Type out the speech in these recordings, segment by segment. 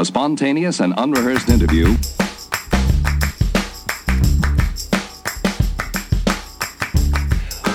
a spontaneous and unrehearsed interview.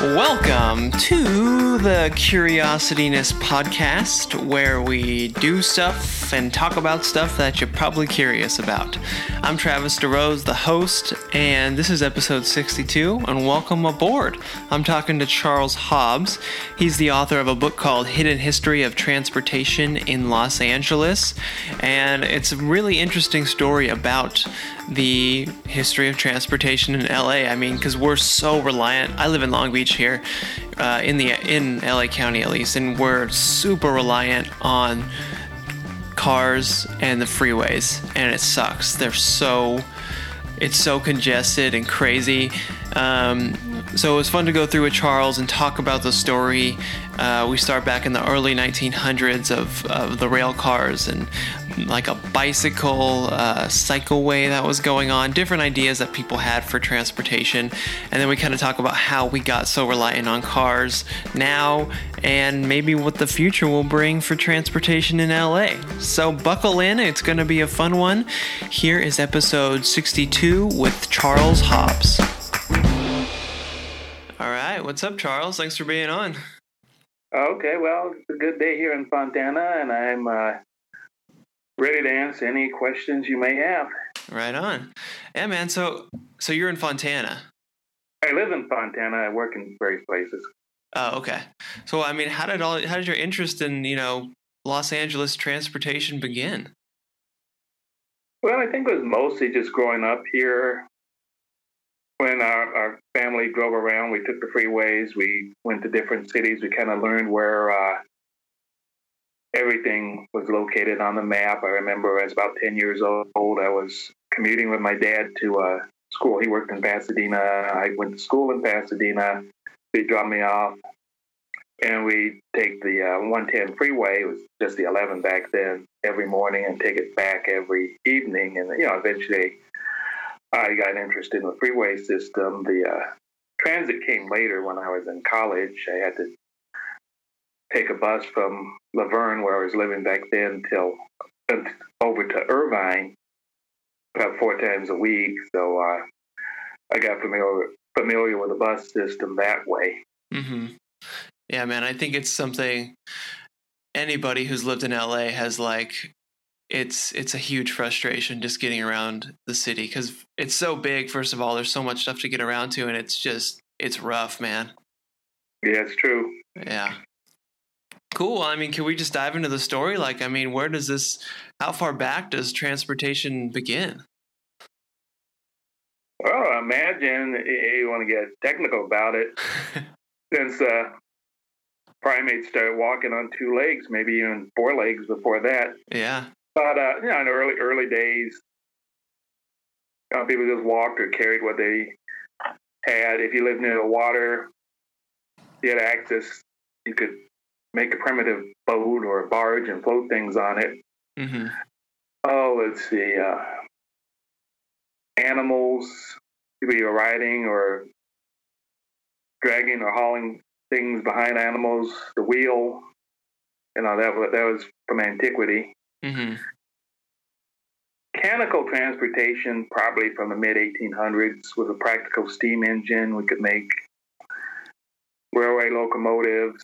Welcome to the Curiosityness podcast, where we do stuff and talk about stuff that you're probably curious about. I'm Travis DeRose, the host, and this is episode 62, and welcome aboard. I'm talking to Charles Hobbs. He's the author of a book called Hidden History of Transportation in Los Angeles, and it's a really interesting story about the history of transportation in LA. I mean, because we're so reliant. I live in Long Beach here, uh, in the in LA County at least, and we're super reliant on cars and the freeways, and it sucks. They're so it's so congested and crazy. Um, so it was fun to go through with Charles and talk about the story. Uh, we start back in the early 1900s of, of the rail cars and like a bicycle uh, cycleway that was going on, different ideas that people had for transportation. And then we kind of talk about how we got so reliant on cars now and maybe what the future will bring for transportation in LA. So buckle in, it's going to be a fun one. Here is episode 62 with Charles Hobbs. All right, what's up, Charles? Thanks for being on. Okay, well, it's a good day here in Fontana, and I'm uh, ready to answer any questions you may have. Right on. Yeah, man. So, so you're in Fontana. I live in Fontana. I work in various places. Oh, okay. So, I mean, how did all how did your interest in you know Los Angeles transportation begin? Well, I think it was mostly just growing up here. When our, our family drove around, we took the freeways. We went to different cities. We kind of learned where uh, everything was located on the map. I remember I was about 10 years old. I was commuting with my dad to uh, school. He worked in Pasadena. I went to school in Pasadena. He dropped me off, and we take the uh, 110 freeway. It was just the 11 back then every morning, and take it back every evening. And you know, eventually, I got interested in the freeway system. The uh, transit came later when I was in college. I had to take a bus from La Verne, where I was living back then, till over to Irvine about four times a week. So uh, I got familiar familiar with the bus system that way. Mm-hmm. Yeah, man. I think it's something anybody who's lived in LA has like. It's it's a huge frustration just getting around the city because it's so big. First of all, there's so much stuff to get around to, and it's just it's rough, man. Yeah, it's true. Yeah. Cool. I mean, can we just dive into the story? Like, I mean, where does this, how far back does transportation begin? Well, imagine you want to get technical about it. Since uh, primates started walking on two legs, maybe even four legs before that. Yeah. But uh, you know, in the early early days, you know, people just walked or carried what they had. If you lived near the water, you had access. You could make a primitive boat or a barge and float things on it. Mm-hmm. Oh, let's see. Uh, animals, people you're riding or dragging or hauling things behind animals, the wheel. You know that that was from antiquity. Mm-hmm. Mechanical transportation, probably from the mid 1800s, with a practical steam engine. We could make railway locomotives.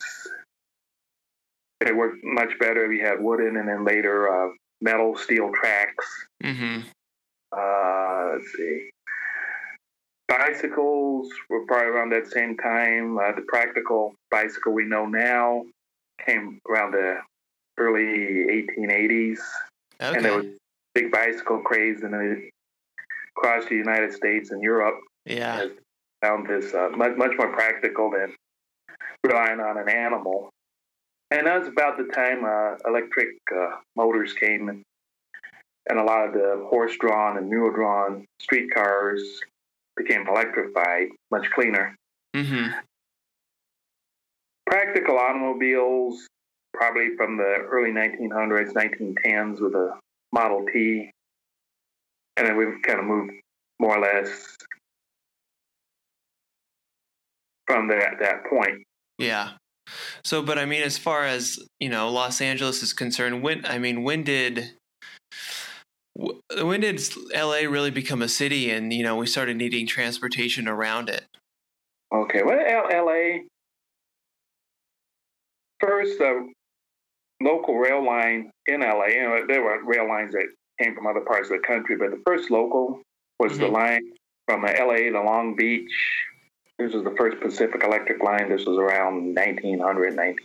They worked much better if you had wooden and then later uh, metal, steel tracks. Mm-hmm. Uh, let's see. Bicycles were probably around that same time. Uh, the practical bicycle we know now came around the early 1880s. Okay. And there was big bicycle craze in the, across the United States and Europe. yeah. Found this uh, much, much more practical than relying on an animal. And that was about the time uh, electric uh, motors came and, and a lot of the horse drawn and mule drawn streetcars became electrified, much cleaner. Mm-hmm. Practical automobiles, probably from the early 1900s, 1910s, with a Model T. And then we've kind of moved more or less from that, that point. Yeah. So, but I mean, as far as you know, Los Angeles is concerned, when I mean, when did When did LA really become a city and, you know, we started needing transportation around it? Okay, well, LA, first, the local rail line in LA, you know, there were rail lines that came from other parts of the country, but the first local was mm-hmm. the line from LA to Long Beach. This was the first Pacific Electric line. This was around 1900, 19,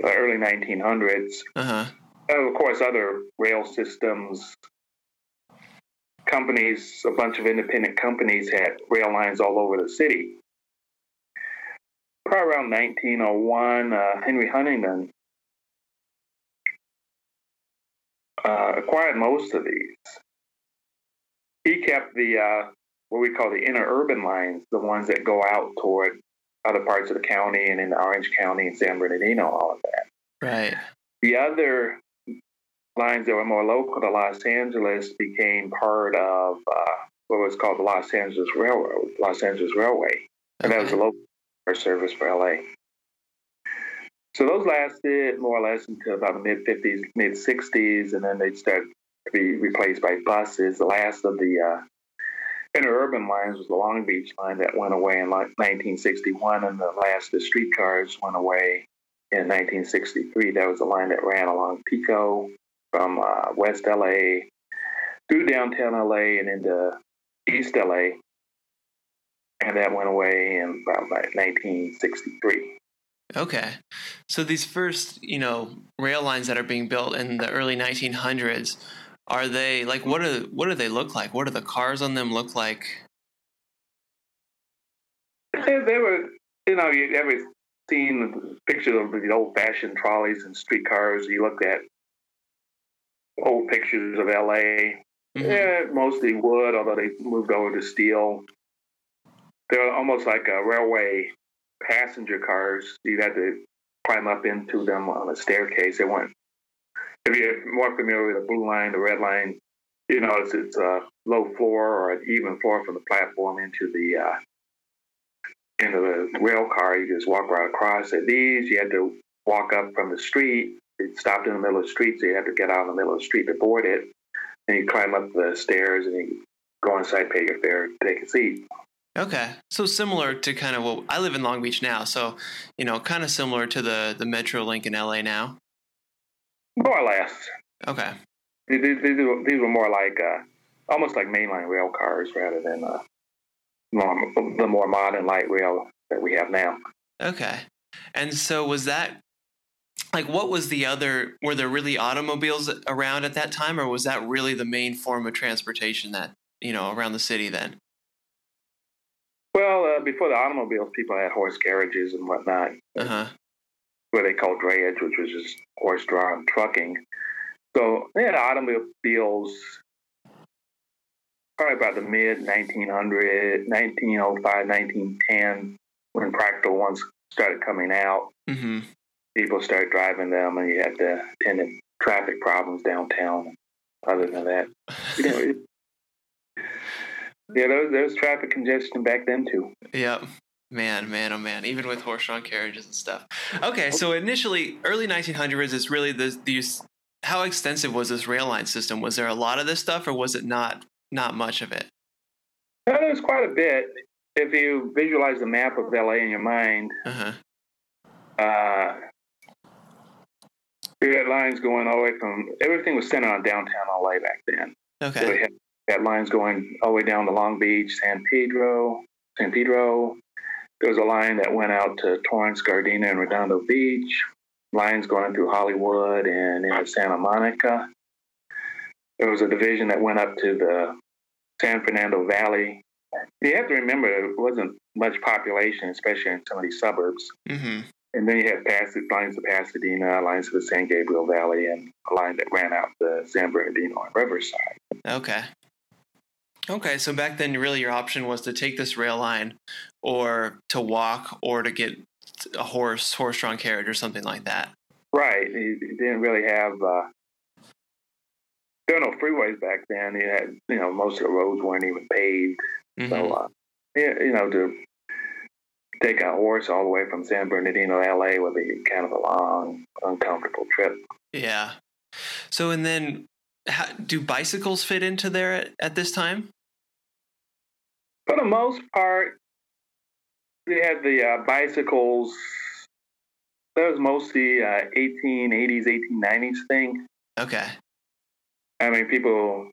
the early 1900s. Uh-huh. And of course, other rail systems, companies, a bunch of independent companies had rail lines all over the city. Probably around 1901, uh, Henry Huntington uh, acquired most of these. He kept the uh, what we call the interurban lines, the ones that go out toward other parts of the county and in Orange County and San Bernardino, all of that. Right. The other lines that were more local to Los Angeles became part of uh, what was called the Los Angeles Railroad, Los Angeles Railway, and that was a local service for LA. So those lasted more or less until about the mid 50s, mid 60s, and then they started to be replaced by buses. The last of the uh, interurban lines was the Long Beach line that went away in 1961, and the last the streetcars went away in 1963. That was the line that ran along Pico from uh, West LA through downtown LA and into East LA, and that went away in about 1963. Okay. So these first, you know, rail lines that are being built in the early 1900s, are they like what are what do they look like? What do the cars on them look like? They, they were, you know, you ever seen pictures of the old-fashioned trolleys and streetcars? You looked at old pictures of LA. Mm-hmm. Yeah, mostly wood, although they moved over to steel. They're almost like a railway passenger cars. You had to climb up into them on a staircase. They weren't. If you're more familiar with the blue line, the red line, you know it's, it's a low floor or an even floor from the platform into the uh, into the rail car. You just walk right across. At these, you had to walk up from the street. It stopped in the middle of the street, so you had to get out in the middle of the street to board it. And you climb up the stairs and you go inside, pay your fare, take a seat. Okay, so similar to kind of what I live in Long Beach now, so you know, kind of similar to the the Metro Link in LA now. More or less. Okay. These, these, these were more like uh, almost like mainline rail cars rather than uh, more, the more modern light rail that we have now. Okay, and so was that like what was the other? Were there really automobiles around at that time, or was that really the main form of transportation that you know around the city then? Well, uh, before the automobiles, people had horse carriages and whatnot. Uh-huh. What they called drayage, which was just horse-drawn trucking. So they had automobiles probably about the mid 1900, 1905, 1910, when practical ones started coming out. Mm-hmm. People started driving them, and you had the attendant traffic problems downtown. Other than that, you know, yeah, there, there was traffic congestion back then too. Yep. Man, man, oh man! Even with horse-drawn carriages and stuff. Okay, so initially, early 1900s is really the these. How extensive was this rail line system? Was there a lot of this stuff, or was it not not much of it? Well, there was quite a bit. If you visualize the map of LA in your mind, uh-huh. uh, you had lines going all the way from everything was centered on downtown LA back then. Okay. So had Got lines going all the way down to Long Beach, San Pedro, San Pedro. There was a line that went out to Torrance, Gardena, and Redondo Beach. Lines going through Hollywood and into Santa Monica. There was a division that went up to the San Fernando Valley. You have to remember it wasn't much population, especially in some of these suburbs. Mm-hmm. And then you had lines to Pasadena, lines to the San Gabriel Valley, and a line that ran out the San Bernardino and Riverside. Okay. Okay, so back then, really, your option was to take this rail line, or to walk, or to get a horse, horse-drawn carriage, or something like that. Right. You, didn't really have. Uh, there were no freeways back then. You had, you know, most of the roads weren't even paved. Mm-hmm. So, uh, yeah, you know, to take a horse all the way from San Bernardino LA would be kind of a long, uncomfortable trip. Yeah. So, and then how, do bicycles fit into there at, at this time? For the most part, they had the uh, bicycles. That was mostly uh, 1880s, 1890s thing. Okay. I mean, people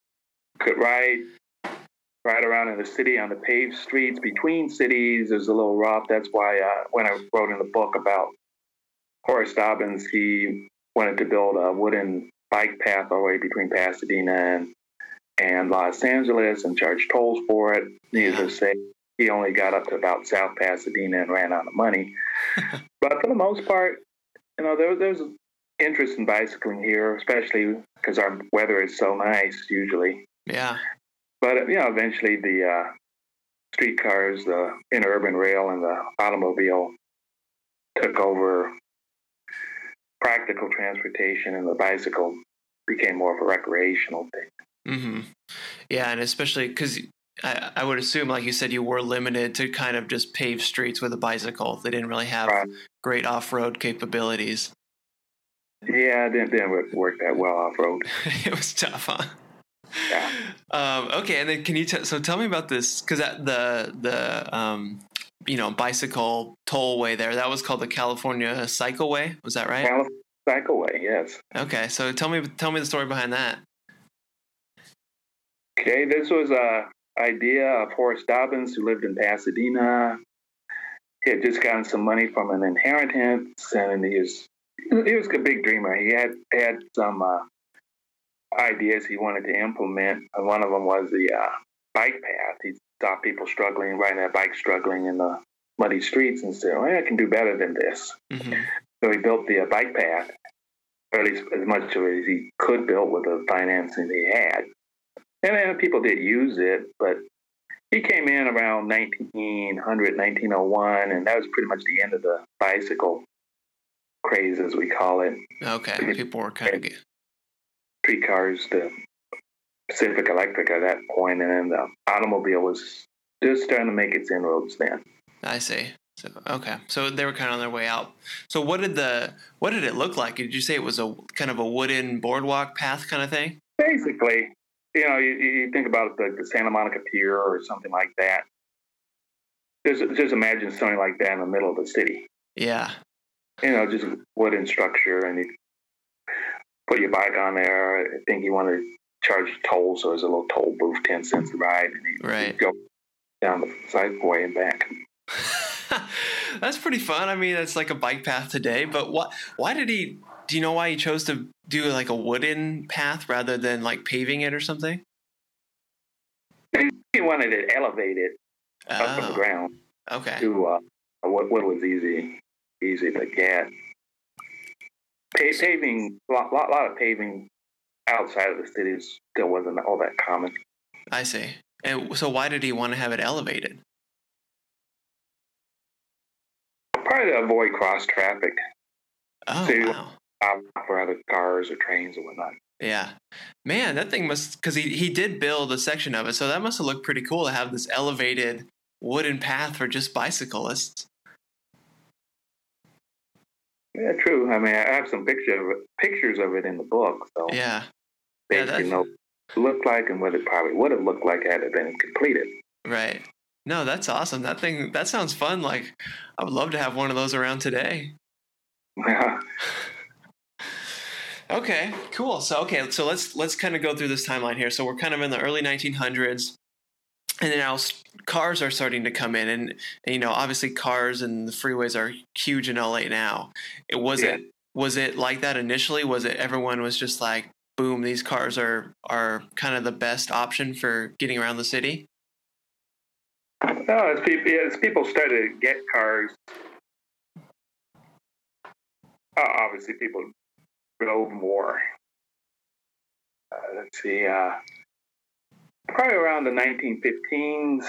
could ride ride around in the city on the paved streets between cities. There's a little rough. That's why uh, when I wrote in the book about Horace Dobbins, he wanted to build a wooden bike path all the way between Pasadena and, and Los Angeles and charge tolls for it. Needless to say, he only got up to about South Pasadena and ran out of money. but for the most part, you know, there, there's interest in bicycling here, especially because our weather is so nice usually. Yeah. But you know, eventually the uh, streetcars, the interurban rail, and the automobile took over practical transportation, and the bicycle became more of a recreational thing. Mm-hmm. Yeah, and especially because I, I, would assume, like you said, you were limited to kind of just paved streets with a bicycle. They didn't really have right. great off-road capabilities. Yeah, it didn't, didn't work that well off-road. it was tough, huh? Yeah. Um, okay, and then can you t- so tell me about this because the the um, you know bicycle tollway there that was called the California Cycleway was that right? California Cycleway, yes. Okay, so tell me tell me the story behind that. Okay, this was a idea of Horace Dobbins who lived in Pasadena. He had just gotten some money from an inheritance, and he was he was a big dreamer. He had had some uh, ideas he wanted to implement. And one of them was the uh, bike path. He saw people struggling, riding their bike, struggling in the muddy streets, and said, well, "I can do better than this." Mm-hmm. So he built the uh, bike path, or at least as much of it as he could build with the financing he had. And then people did use it, but he came in around 1900, 1901, and that was pretty much the end of the bicycle craze, as we call it. Okay, people were kind of streetcars, the Pacific Electric at that point, and then the automobile was just starting to make its inroads then. I see. So okay, so they were kind of on their way out. So what did the what did it look like? Did you say it was a kind of a wooden boardwalk path kind of thing? Basically, you know, you, you think about the, the Santa Monica Pier or something like that. Just just imagine something like that in the middle of the city. Yeah. You know, just wooden structure, and you put your bike on there. I think you want to charge toll, so there's a little toll booth, ten cents a ride, and you, right. you go down the sideway and back. That's pretty fun. I mean, it's like a bike path today. But what? Why did he? Do you know why he chose to do like a wooden path rather than like paving it or something? He wanted it elevated oh. up from the oh, ground. Okay. To uh, what what was easy easy to get paving, a lot, lot, lot of paving outside of the cities still wasn't all that common. I see. And so, why did he want to have it elevated? Probably to avoid cross traffic. Oh, so wow. Um, for other cars or trains or whatnot. Yeah, man, that thing must because he he did build a section of it, so that must have looked pretty cool to have this elevated wooden path for just bicyclists. Yeah, true. I mean, I have some picture of it, pictures of it in the book. So yeah, they yeah, you know looked like and what it probably would have looked like had it been completed. Right. No, that's awesome. That thing that sounds fun. Like I would love to have one of those around today. Yeah. okay, cool. So okay, so let's let's kind of go through this timeline here. So we're kind of in the early 1900s and then now cars are starting to come in and, and, you know obviously cars and the freeways are huge in la now it was yeah. it was it like that initially was it everyone was just like boom these cars are are kind of the best option for getting around the city no as people, as people started to get cars obviously people drove more uh, let's see uh, probably around the 1915s,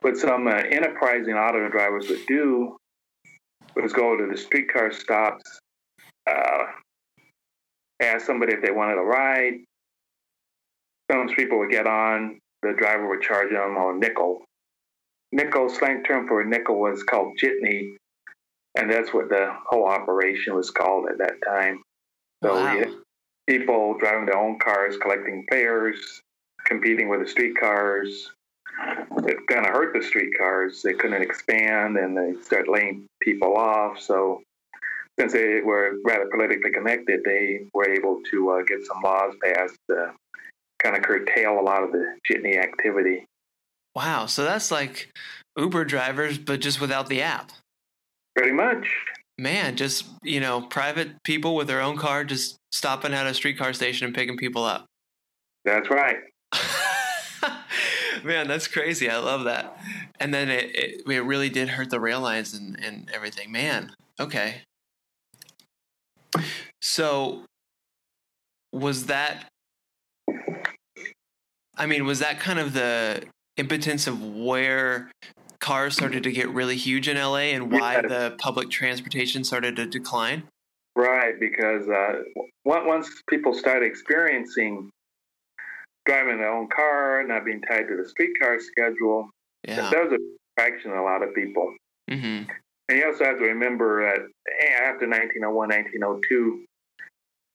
what some uh, enterprising auto drivers would do was go to the streetcar stops, uh, ask somebody if they wanted a ride. Some people would get on, the driver would charge them a nickel. Nickel, slang term for a nickel was called jitney, and that's what the whole operation was called at that time. So wow. people driving their own cars, collecting fares, competing with the streetcars. It kind of hurt the streetcars. They couldn't expand and they started laying people off. So, since they were rather politically connected, they were able to uh, get some laws passed to kind of curtail a lot of the jitney activity. Wow. So that's like Uber drivers, but just without the app. Pretty much. Man, just, you know, private people with their own car just stopping at a streetcar station and picking people up. That's right. Man, that's crazy. I love that. And then it, it, it really did hurt the rail lines and, and everything. Man, okay. So, was that, I mean, was that kind of the impotence of where cars started to get really huge in LA and why Yeah. the public transportation started to decline? Right, because uh, once people started experiencing driving their own car, not being tied to the streetcar schedule, Yeah. that was a distraction to a lot of people. hmm And you also have to remember that eh, after 1901, 1902,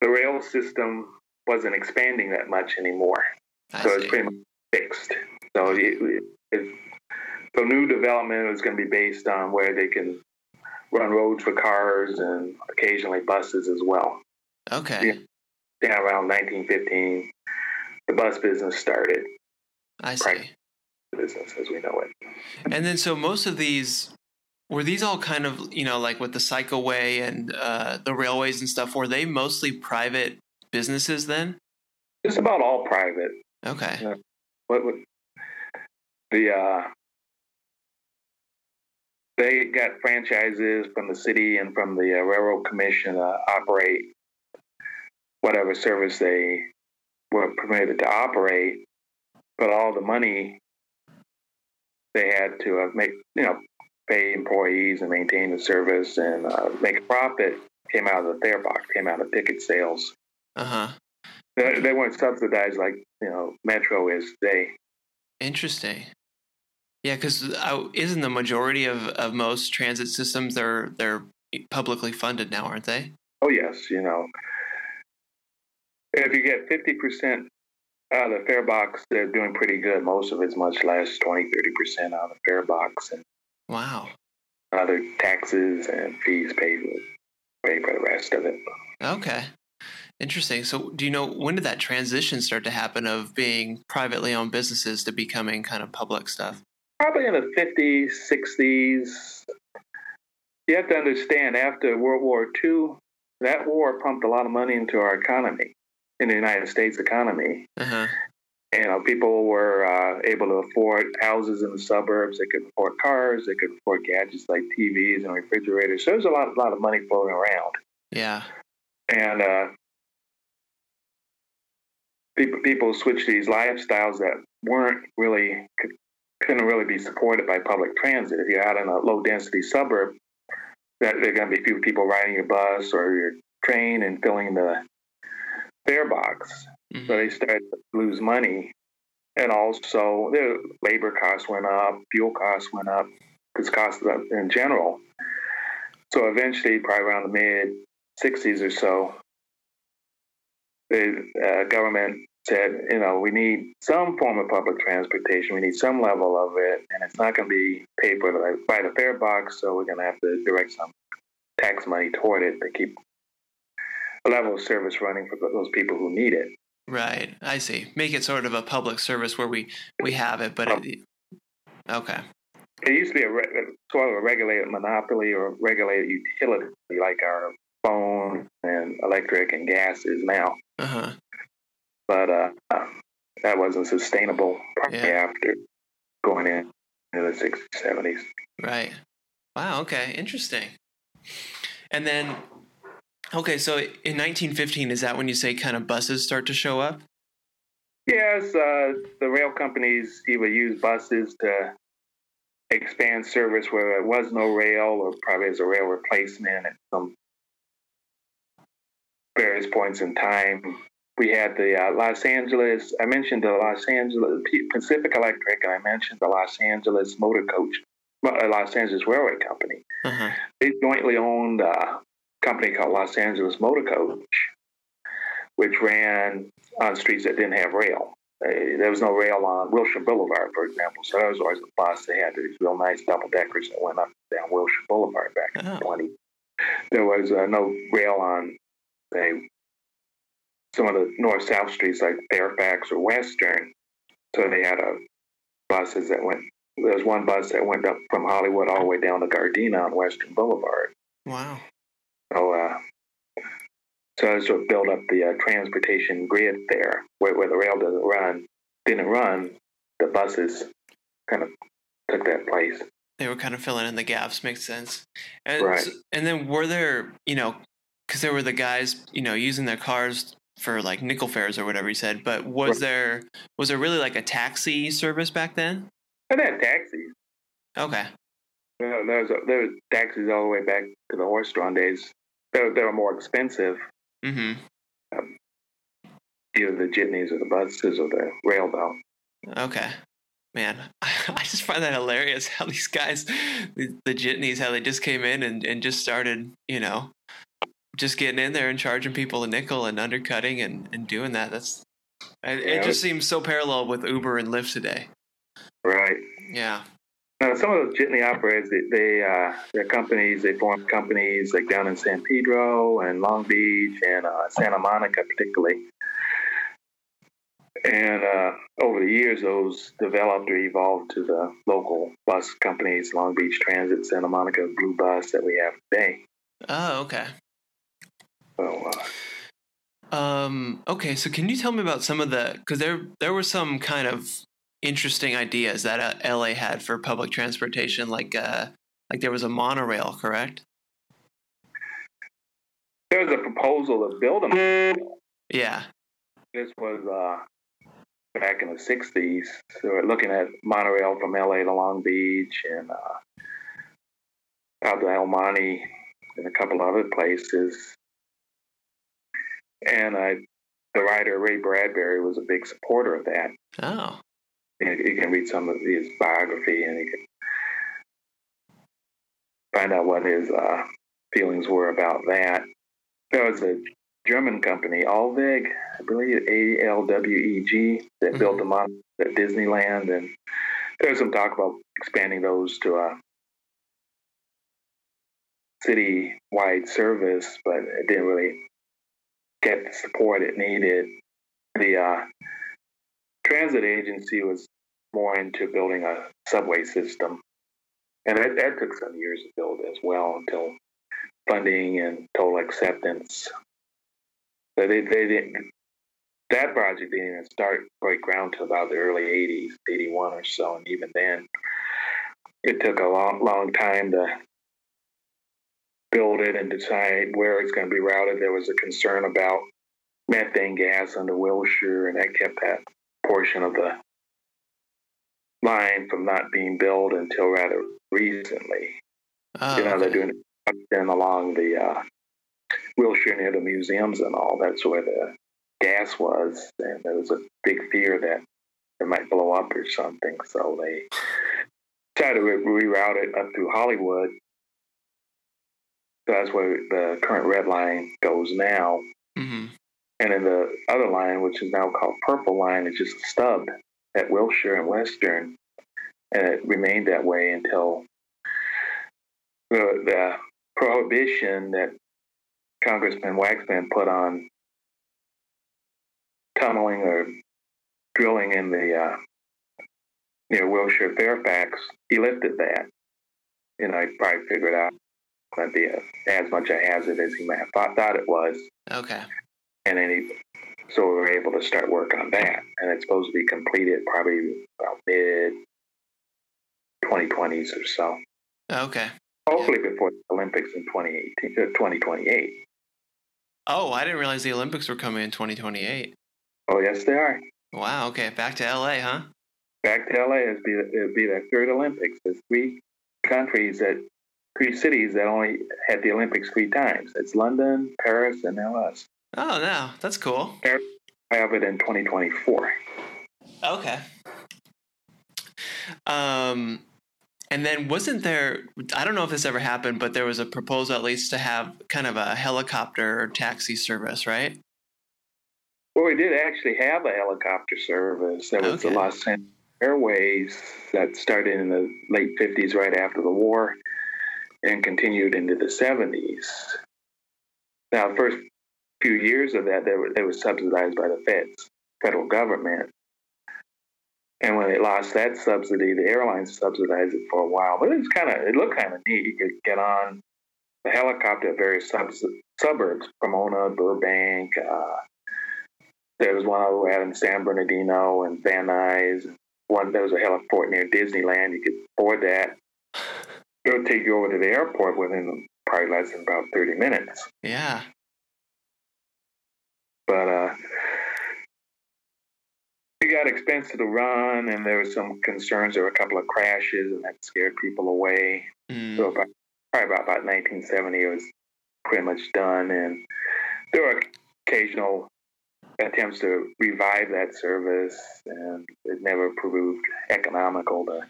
the rail system wasn't expanding that much anymore. I so it's see. pretty much fixed. So it, it, so new development is going to be based on where they can run roads for cars and occasionally buses as well. Okay. Yeah. Yeah, around 1915, the bus business started, I see. Business as we know it. And then, so most of these were these all kind of you know like with the cycleway and uh, the railways and stuff. Were they mostly private businesses then? Just about all private. Okay. Yeah. What would the uh, they got franchises from the city and from the uh, railroad commission to operate whatever service they were permitted to operate, but all the money they had to uh, make you know pay employees and maintain the service and uh, make a profit came out of the fare box, came out of ticket sales. Uh huh. They, they weren't subsidized like you know Metro is today. Interesting. Yeah, because uh, isn't the majority of, of most transit systems they're they're publicly funded now, aren't they? Oh yes, you know, if you get fifty percent out of the fare box, they're doing pretty good. Most of it's much less, 20, 30 percent out of the fare box, and Wow. other taxes and fees paid pay for the rest of it. Okay. Interesting. So, do you know when did that transition start to happen of being privately owned businesses to becoming kind of public stuff? Probably in the fifties, sixties. You have to understand, after World War II, that war pumped a lot of money into our economy, in the United States economy. Uh huh. you know, people were uh, able to afford houses in the suburbs. They could afford cars. They could afford gadgets like TVs and refrigerators. So there's a lot, a lot of money flowing around, Yeah. and uh, people people switched these lifestyles that weren't really couldn't really be supported by public transit. If you're out in a low density suburb, that there are going to be few people riding your bus or your train and filling the fare box. Mhm. So they started to lose money. And also, their labor costs went up, fuel costs went up, because costs up in general. So eventually, probably around the mid 60s or so, the uh, government said, you know, we need some form of public transportation. We need some level of it, and it's not going to be paid for by the fare box, so we're going to have to direct some tax money toward it to keep a level of service running for those people who need it. Right. I see. Make it sort of a public service where we we have it, but it, okay. It used to be a re- sort of a regulated monopoly or regulated utility, like our phone and electric and gas is now. Uh huh. But uh, that wasn't sustainable probably Yeah. after going in into the 60s, 70s. Right. Wow. Okay. Interesting. And then, okay, so in 1915, is that when you say kind of buses start to show up? Yes, uh, the rail companies either use buses to expand service where there was no rail or probably as a rail replacement at some various points in time. We had the uh, Los Angeles, I mentioned the Los Angeles Pacific Electric, and I mentioned the Los Angeles Motor Coach, uh, Los Angeles Railway Company. Uh huh. They jointly owned a company called Los Angeles Motor Coach, which ran on streets that didn't have rail. Uh, there was no rail on Wilshire Boulevard, for example. So that was always the bus. They had these real nice double deckers that went up and down Wilshire Boulevard back in Oh. the 20s. There was uh, no rail on, say, some of the north south streets like Fairfax or Western. So they had uh, buses that went. There was one bus that went up from Hollywood all the way down to Gardena on Western Boulevard. Wow. So, uh, so I sort of built up the uh, transportation grid there, where, where the rail doesn't run, didn't run. The buses kind of took that place. They were kind of filling in the gaps. Makes sense. And Right. s- and then were there, you know, because there were the guys, you know, using their cars for like nickel fares or whatever you said. But was Right. there was there really like a taxi service back then? They had taxis. Okay. Know, there was there was taxis all the way back to the horse-drawn days. They, were- they were more expensive, Mm-hmm. either the jitneys or the buses or the rail though. Okay. Man, I just find that hilarious how these guys, the, the jitneys, how they just came in and, and just started, you know, just getting in there and charging people a nickel and undercutting and, and doing that. That's it, it Yeah. just seems so parallel with Uber and Lyft today. Right. Yeah. Now, some of those jitney operators, they, they uh, their companies, they formed companies like down in San Pedro and Long Beach and uh, Santa Monica, particularly. And uh, over the years, those developed or evolved to the local bus companies, Long Beach Transit, Santa Monica Blue Bus that we have today. Oh, okay. So, uh, Um, okay, so can you tell me about some of the because there there were some kind of interesting ideas that uh, LA had for public transportation, like uh, like there was a monorail, correct? there was a proposal to build a monorail. Yeah. This was uh, back in the 60s. So we're looking at monorail from LA to Long Beach and uh, out to El Monte and a couple other places. And I, the writer Ray Bradbury was a big supporter of that. Oh. You, you can read some of his biography and you can find out what his uh, feelings were about that. There was a German company, Alweg, I believe A L W E G, that Mhm. built the up at Disneyland, and there's some talk about expanding those to a city-wide service, but it didn't really get the support it needed. The uh, transit agency was more into building a subway system, and that, that took some years to build as well until funding and toll acceptance. So they, they didn't. That project didn't even start break ground till about the early '80s, '81 or so, and even then, it took a long, long time to build it and decide where it's going to be routed. There was a concern about methane gas under Wilshire, and that kept that portion of the line from not being built until rather recently. Oh, you know, they're okay. doing it along the uh, Wilshire near the museums and all. That's where the gas was, and there was a big fear that it might blow up or something. So they tried to re- reroute it up through Hollywood. So that's where the current red line goes now. Mhm. And then the other line, which is now called Purple Line, is just stubbed at Wilshire and Western. And it remained that way until the, the prohibition that Congressman Waxman put on tunneling or drilling in the uh, near Wilshire Fairfax, he lifted that. You know, he probably figured out it might be a, as much a hazard as he might have thought, thought it was Okay. and then he, so we were able to start work on that, and it's supposed to be completed probably about mid 2020s or so. Okay. Hopefully before the Olympics in 2018, uh, 2028. Oh, I didn't realize the Olympics were coming in 2028. Oh yes, they are. Wow. Okay. Back to LA, huh? Back to LA, it'll be it'll be their third Olympics. There's three countries that, three cities that only had the Olympics three times. It's London, Paris, and us. Oh, no, that's cool. I have it in 2024. Okay. Um, and then wasn't there? I don't know if this ever happened, but there was a proposal at least to have kind of a helicopter or taxi service, right? Well, we did actually have a helicopter service. That was Okay. the Los Angeles Airways that started in the late 50s, right after the war, and continued into the 70s. Now, first few years of that, they were, they were subsidized by the feds, federal government. And when they lost that subsidy, the airlines subsidized it for a while. But it was kind of, it looked kind of neat. You could get on the helicopter at various sub- suburbs, Pomona, Burbank. Uh, there was one over out in San Bernardino and Van Nuys. One there was a heliport near Disneyland. You could board that. It would take you over to the airport within probably less than about thirty minutes. Yeah. But uh, it got expensive to run, and there were some concerns. There were a couple of crashes, and that scared people away. Mm. So about, probably about, about 1970, it was pretty much done. And there were occasional attempts to revive that service, and it never proved economical to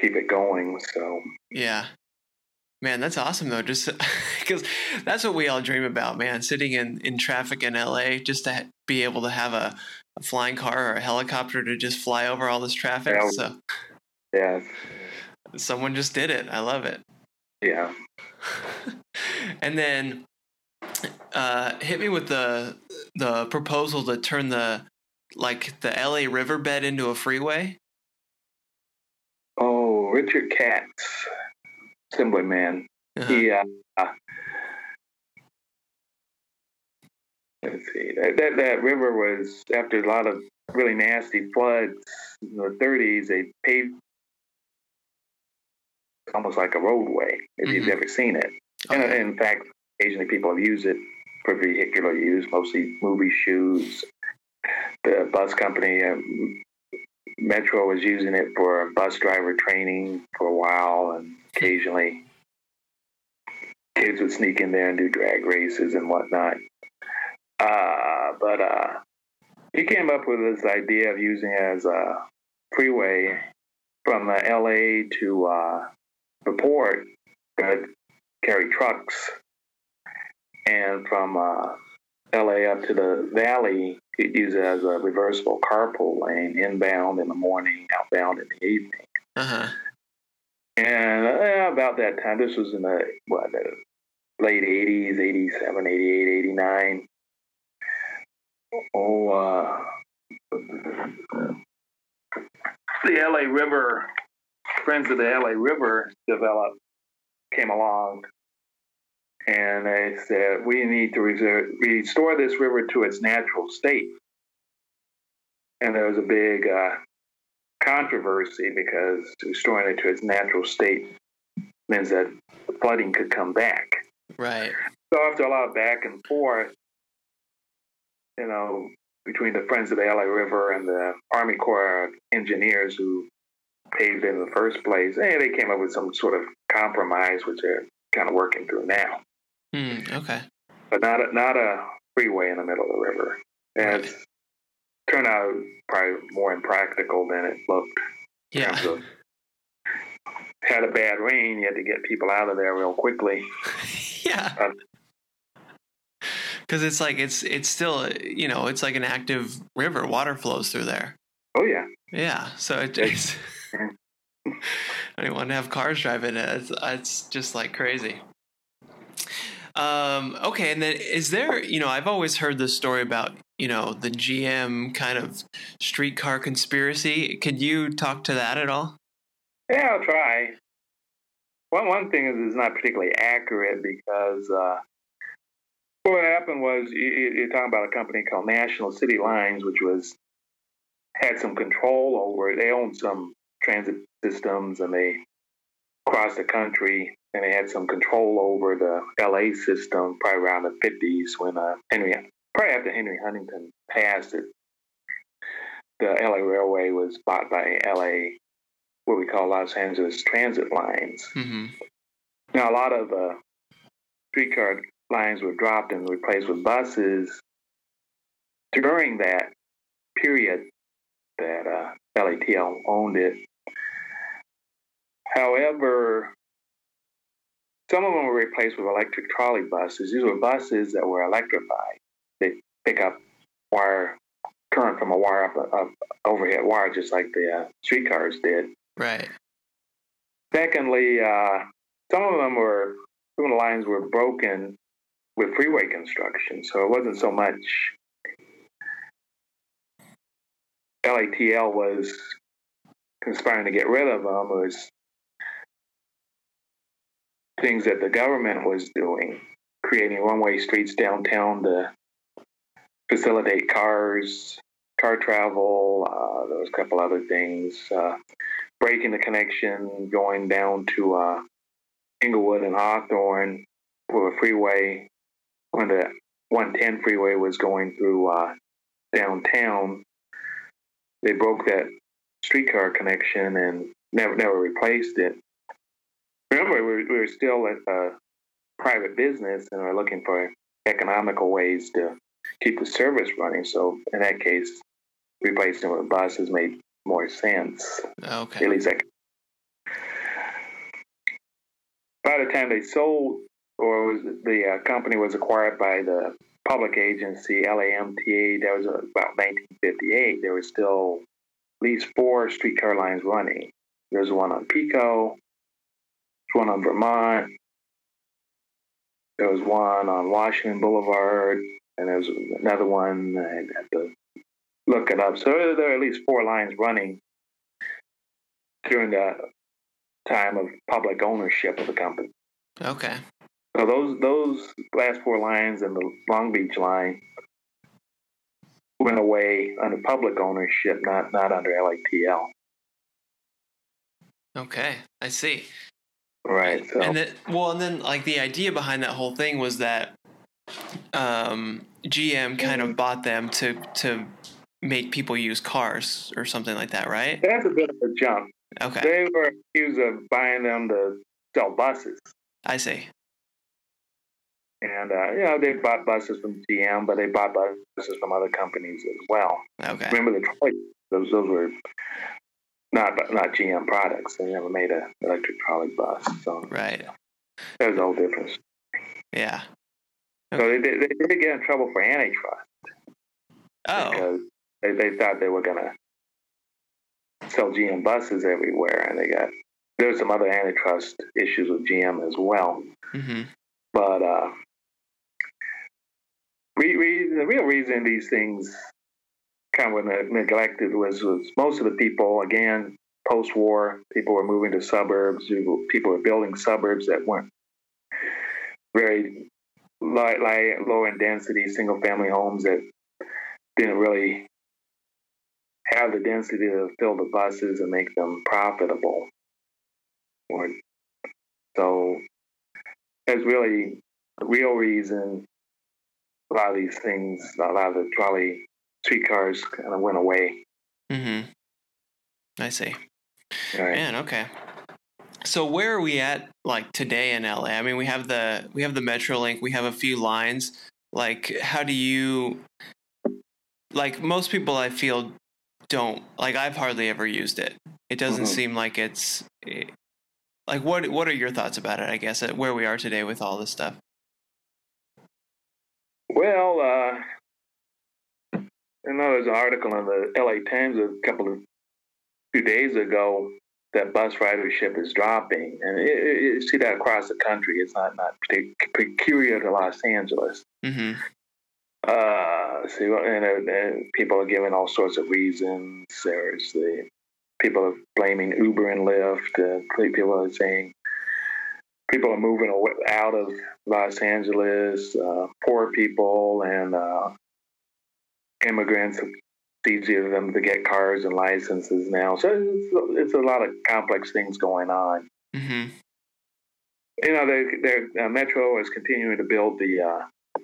keep it going. So Yeah. Man, that's awesome though. Just because that's what we all dream about, man. Sitting in, in traffic in LA, just to ha- be able to have a, a flying car or a helicopter to just fly over all this traffic. Yeah. So yeah, someone just did it. I love it. yeah. and then uh, hit me with the the proposal to turn the like the LA riverbed into a freeway. Richard Katz, Assembly Man. Uh-huh. He, uh, let's see, that, that, that river was, after a lot of really nasty floods in the 30s, they paved almost like a roadway, if you've Mhm. ever seen it. And Okay. in fact, occasionally people have used it for vehicular use, mostly movie shoots. The bus company, um, Metro, was using it for bus driver training for a while, and occasionally kids would sneak in there and do drag races and whatnot. Uh, but uh, he came up with this idea of using it as a freeway from uh, LA to uh, the port that carry trucks, and from uh, LA up to the valley, use it as a reversible carpool lane, inbound in the morning, outbound in the evening. Uh-huh. And uh, about that time, this was in the what the late '80s, '87, '88, '89. Oh, uh, the LA River, Friends of the LA River developed, came along, and they said we need to reserve, restore this river to its natural state. And there was a big uh, controversy because restoring it to its natural state means that flooding could come back. Right. So after a lot of back and forth, you know, between the Friends of the LA River and the Army Corps of Engineers who paved it in the first place, hey, they came up with some sort of compromise, which they're kind of working through now. Hmm. okay. But not a, not a freeway in the middle of the river. And it's turned out probably more impractical than it looked. Yeah. of- had a bad rain, you had to get people out of there real quickly. yeah. Uh, Because it's like it's it's still you know it's like an active river. Water flows through there. Oh yeah, Yeah. So it, it's I don't want to have cars driving it. It's, it's just like crazy. Um, okay, and then is there, you know, I've always heard this story about, you know, the GM kind of streetcar conspiracy. Could you talk to that at all? yeah, I'll try. One one thing is it's not particularly accurate because uh, what happened was you, you're talking about a company called National City Lines, which was had some control over. They owned some transit systems and they crossed the country and they had some control over the LA system probably around the 50s when uh, Henry, probably after Henry Huntington passed it. The LA Railway was bought by LA, what we call Los Angeles Transit Lines. Mm-hmm. Now, a lot of uh, streetcar lines were dropped and replaced with buses during that period that uh, LATL owned it. However, some of them were replaced with electric trolley buses. These were buses that were electrified. They pick up wire current from a wire up, up overhead wire, just like the uh, streetcars did. Right. Secondly, uh, some of them were some of the lines were broken with freeway construction, so it wasn't so much. LATL was conspiring to get rid of them. It was things that the government was doing, creating one-way streets downtown to facilitate cars, car travel. Uh, there was a couple other things. Uh, breaking the connection, going down to uh, Inglewood and Hawthorne for a freeway when the 110 freeway was going through uh, downtown. They broke that streetcar connection and never never replaced it. Remember, we were, we were still a private business and we're looking for economical ways to keep the service running. So in that case, replacing it with buses made more sense. Okay. At least I, by the time they sold, or was the uh, company was acquired by the public agency LAMTA, that was about 1958. There was still at least four streetcar lines running. There's one on Pico, one on Vermont, there was one on Washington Boulevard, and there's another one. I have to look it up. So there are at least four lines running during the time of public ownership of the company. Okay. So those those last four lines and the Long Beach line went away under public ownership, not not under LATL. Okay, I see. Right. So. And then, well, and then like the idea behind that whole thing was that um, GM kind of bought them to to make people use cars or something like that, right? That's a bit of a jump. Okay. They were accused of buying them to sell buses. I see. And, uh, you know, they bought buses from GM, but they bought buses from other companies as well. Okay. Remember the trolley? Those, those were not not GM products. They never made an electric trolley bus. So right. That was a whole difference. Yeah. Okay. So they, they, they did get in trouble for antitrust. Oh. Because they, they thought they were going to sell GM buses everywhere, and they got there were some other antitrust issues with GM as well. Mm-hmm. But uh, we, we, the real reason these things kind of neglected was, was most of the people, again, post war, people were moving to suburbs. People were building suburbs that weren't very low, low in density, single family homes that didn't really have the density to fill the buses and make them profitable. So that's really the real reason a lot of these things, a lot of the trolley streetcars kind of went away. Mm-hmm. I see. Right. Man, okay. So where are we at like today in LA? I mean, we have the we have the MetroLink, we have a few lines. Like, how do you like most people? I feel don't like. I've hardly ever used it. It doesn't mm-hmm. seem like it's like what. What are your thoughts about it? I guess at where we are today with all this stuff. Well, uh, I know there's an article in the LA Times a couple of few days ago that bus ridership is dropping, and it, it, you see that across the country. It's not not peculiar to Los Angeles. Mm-hmm. Uh, see, and, and people are giving all sorts of reasons. There's the people are blaming Uber and Lyft. Uh, people are saying people are moving out of Los Angeles. Uh, poor people and uh, immigrants it's easier for them to get cars and licenses now. So it's, it's a lot of complex things going on. Mm-hmm. You know, they, uh, Metro is continuing to build the uh,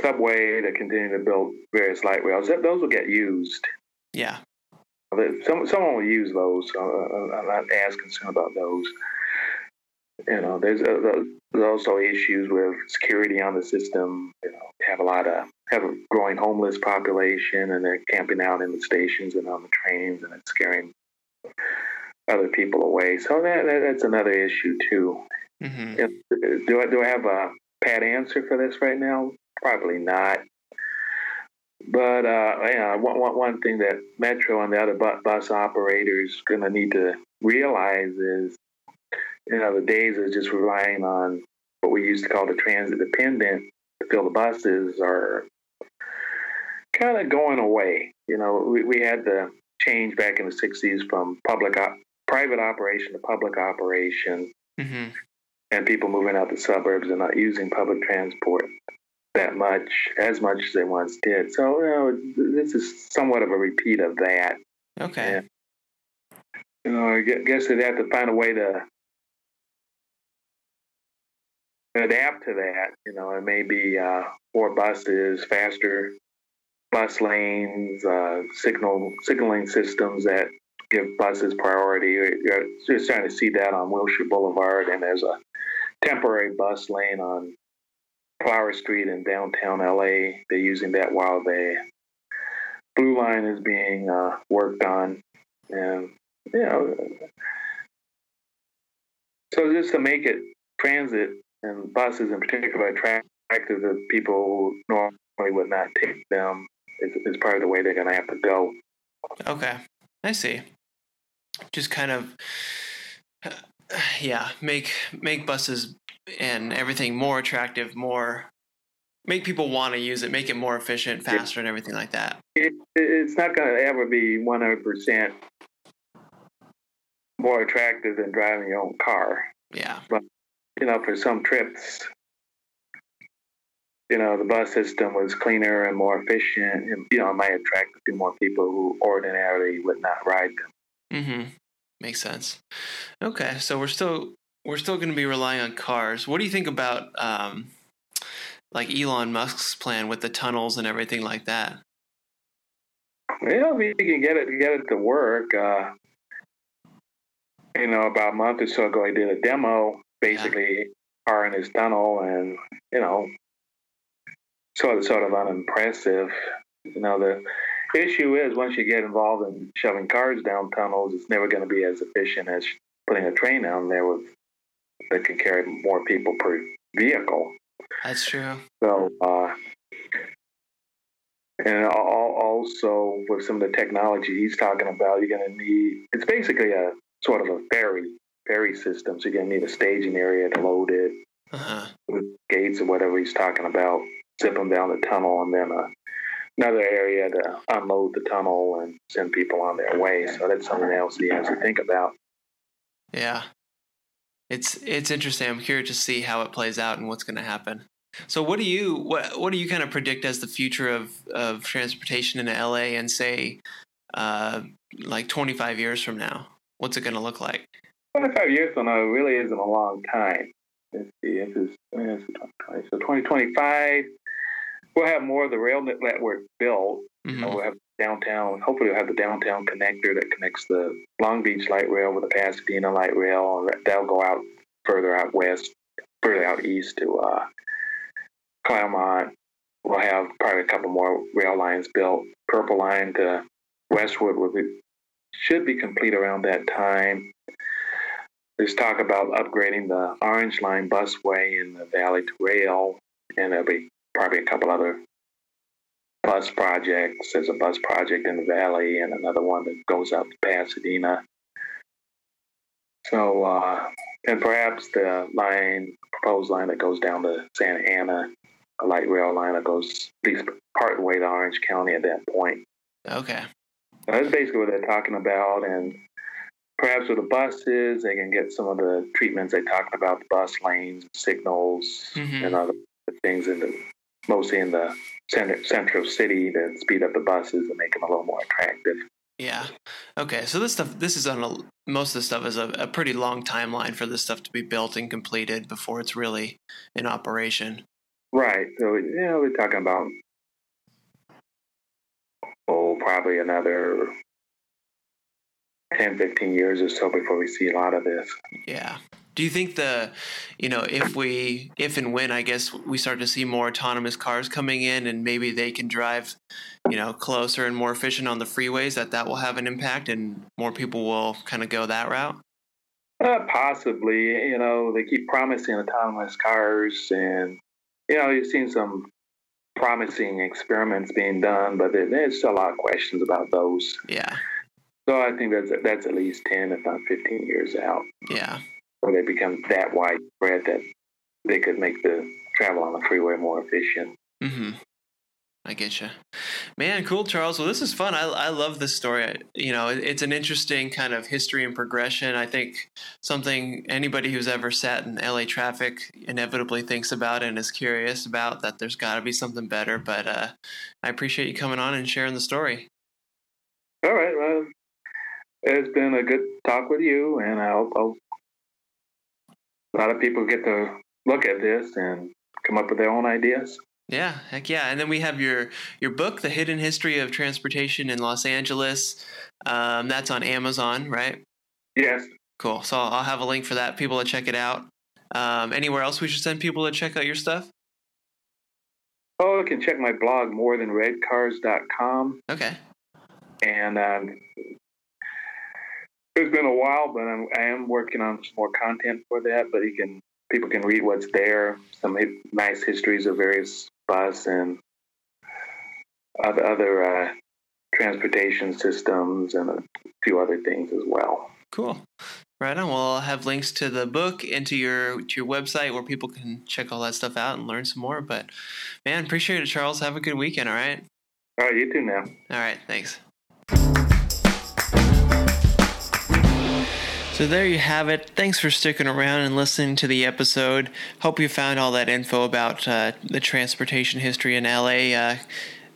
subway. They're continuing to build various light rails. Those will get used. Yeah. Some, someone will use those. Uh, I'm not as concerned about those you know, there's, uh, there's also issues with security on the system. You know, have a lot of have a growing homeless population, and they're camping out in the stations and on the trains, and it's scaring other people away. So that, that that's another issue too. Mm-hmm. do I do I have a pat answer for this right now? Probably not. but uh, yeah, one, one, one thing that Metro and the other bus operators going to need to realize is, you know, the days of just relying on what we used to call the transit dependent to fill the buses are kind of going away. You know, we, we had the change back in the 60s from public op- private operation to public operation Mm-hmm. and people moving out the suburbs and not using public transport that much as much as they once did. So you know, this is somewhat of a repeat of that. Okay. Yeah. You know, I guess they'd have to find a way to adapt to that. You know, it may be uh, more buses, faster bus lanes, uh, signal signaling systems that give buses priority. You're you're starting to see that on Wilshire Boulevard, and there's a temporary bus lane on Flower Street in downtown LA. They're using that while the blue line is being uh, worked on, and you know, so just to make it transit and buses in particular attractive to people who normally would not take them is, is part of the way they're going to have to go. Okay. I see. Just kind of, yeah, make make buses and everything more attractive, more make people want to use it, make it more efficient, faster, and everything like that. It, it's not going to ever be 100% more attractive than driving your own car. Yeah. You know, for some trips, you know, the bus system was cleaner and more efficient, and you know, it might attract a few more people who ordinarily would not ride them. Mm-hmm. Makes sense. Okay, so we're still we're still going to be relying on cars. What do you think about um, like Elon Musk's plan with the tunnels and everything like that? Well, if you can get it get it to work, uh, you know, about a month or so ago, I did a demo, basically car in his tunnel, and you know, sort of sort of unimpressive. You know, the issue is once you get involved in shoving cars down tunnels, it's never going to be as efficient as putting a train down there with that can carry more people per vehicle. That's true. So, uh, and also with some of the technology he's talking about, you're going to need. It's basically a sort of a ferry ferry system. So you're going to need a staging area to load it Uh-huh. with gates or whatever he's talking about. Zip them down the tunnel, and then uh, another area to unload the tunnel and send people on their way. So that's something else he has to think about. Yeah. It's it's interesting. I'm curious to see how it plays out and what's going to happen. So what do you what what do you kind of predict as the future of of transportation in LA and say uh like 25 years from now? What's it going to look like? 25 years from now really isn't a long time. Let's see, if it's, it's 2020. so 2025, we'll have more of the rail network built. Mhm. We'll have downtown. Hopefully, we'll have the downtown connector that connects the Long Beach light rail with the Pasadena light rail. That'll go out further out west, further out east to uh, Claremont. We'll have probably a couple more rail lines built. Purple line to Westwood will be, should be complete around that time. There's talk about upgrading the Orange Line busway in the Valley to rail, and there'll be probably a couple other bus projects. There's a bus project in the Valley, and another one that goes up to Pasadena. So, uh, and perhaps the line, proposed line that goes down to Santa Ana, a light rail line that goes at least part way to Orange County at that point. Okay. So that's basically what they're talking about, and perhaps with the buses, they can get some of the treatments they talked about, the bus lanes, signals, Mhm. and other things in the mostly in the center central city to speed up the buses and make them a little more attractive. Yeah. Okay. So this stuff, this is on a most of the stuff is a, a pretty long timeline for this stuff to be built and completed before it's really in operation. Right. So you know we're talking about oh probably another 10, 15 years or so before we see a lot of this. Yeah. Do you think the, you know, if we, if and when I guess we start to see more autonomous cars coming in and maybe they can drive, you know, closer and more efficient on the freeways, that that will have an impact and more people will kind of go that route? Uh, possibly, you know, they keep promising autonomous cars, and you know, you've seen some promising experiments being done, but there's still a lot of questions about those. Yeah. So I think that's that's at least ten, if not fifteen years out, Yeah. where they become that widespread that they could make the travel on the freeway more efficient. Mm-hmm. I get you, man. Cool, Charles. Well, this is fun. I I love this story. I- You know, it, it's an interesting kind of history and progression. I think something anybody who's ever sat in LA traffic inevitably thinks about and is curious about. That there's got to be something better. But uh, I appreciate you coming on and sharing the story. All right, well, it's been a good talk with you, and I hope, hope a lot of people get to look at this and come up with their own ideas. Yeah, heck yeah. And then we have your your book, The Hidden History of Transportation in Los Angeles. Um, that's on Amazon, right? Yes. Cool. So I'll have a link for that. People to check it out. Um, anywhere else we should send people to check out your stuff? Oh, you can check my blog, morethanredcars.com. Okay. And um, it's been a while, but I'm, I am working on some more content for that. But you can people can read what's there. Some nice histories of various bus and other, other uh, transportation systems and a few other things as well. Cool. Right on. Well, I'll have links to the book and to your to your website where people can check all that stuff out and learn some more. But man, appreciate it, Charles. Have a good weekend. All right. All right, you too now. All right, thanks. So there you have it. Thanks for sticking around and listening to the episode. Hope you found all that info about uh, the transportation history in LA uh,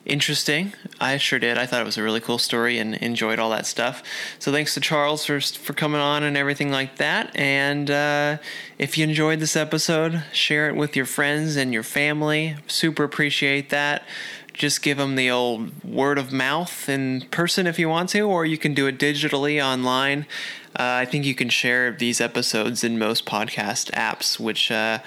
interesting. I sure did. I thought it was a really cool story and enjoyed all that stuff. So thanks to Charles for for coming on and everything like that. And uh, if you enjoyed this episode, share it with your friends and your family. Super appreciate that just give them the old word of mouth in person if you want to, or you can do it digitally online. Uh, I think you can share these episodes in most podcast apps, which uh,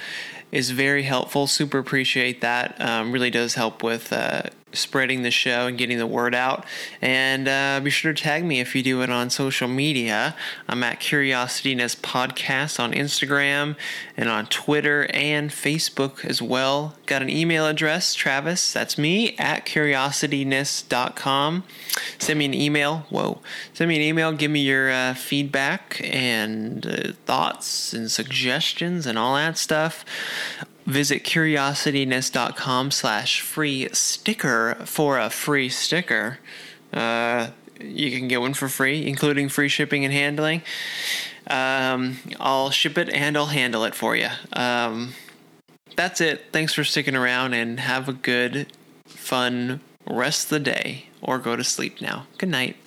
is very helpful. Super appreciate that. Um, really does help with uh, spreading the show and getting the word out. And uh, be sure to tag me if you do it on social media. I'm at Curiosityness Podcast on Instagram and on Twitter and Facebook as well. Got an email address, Travis, that's me, at curiosityness.com. Send me an email. Whoa. Send me an email. Give me your uh, feedback and uh, thoughts and suggestions and all that stuff visit curiosityness.com slash free sticker for a free sticker. Uh, you can get one for free including free shipping and handling. Um, i'll ship it and i'll handle it for you. Um, that's it. Thanks for sticking around and have a good fun rest of the day or go to sleep now. Good night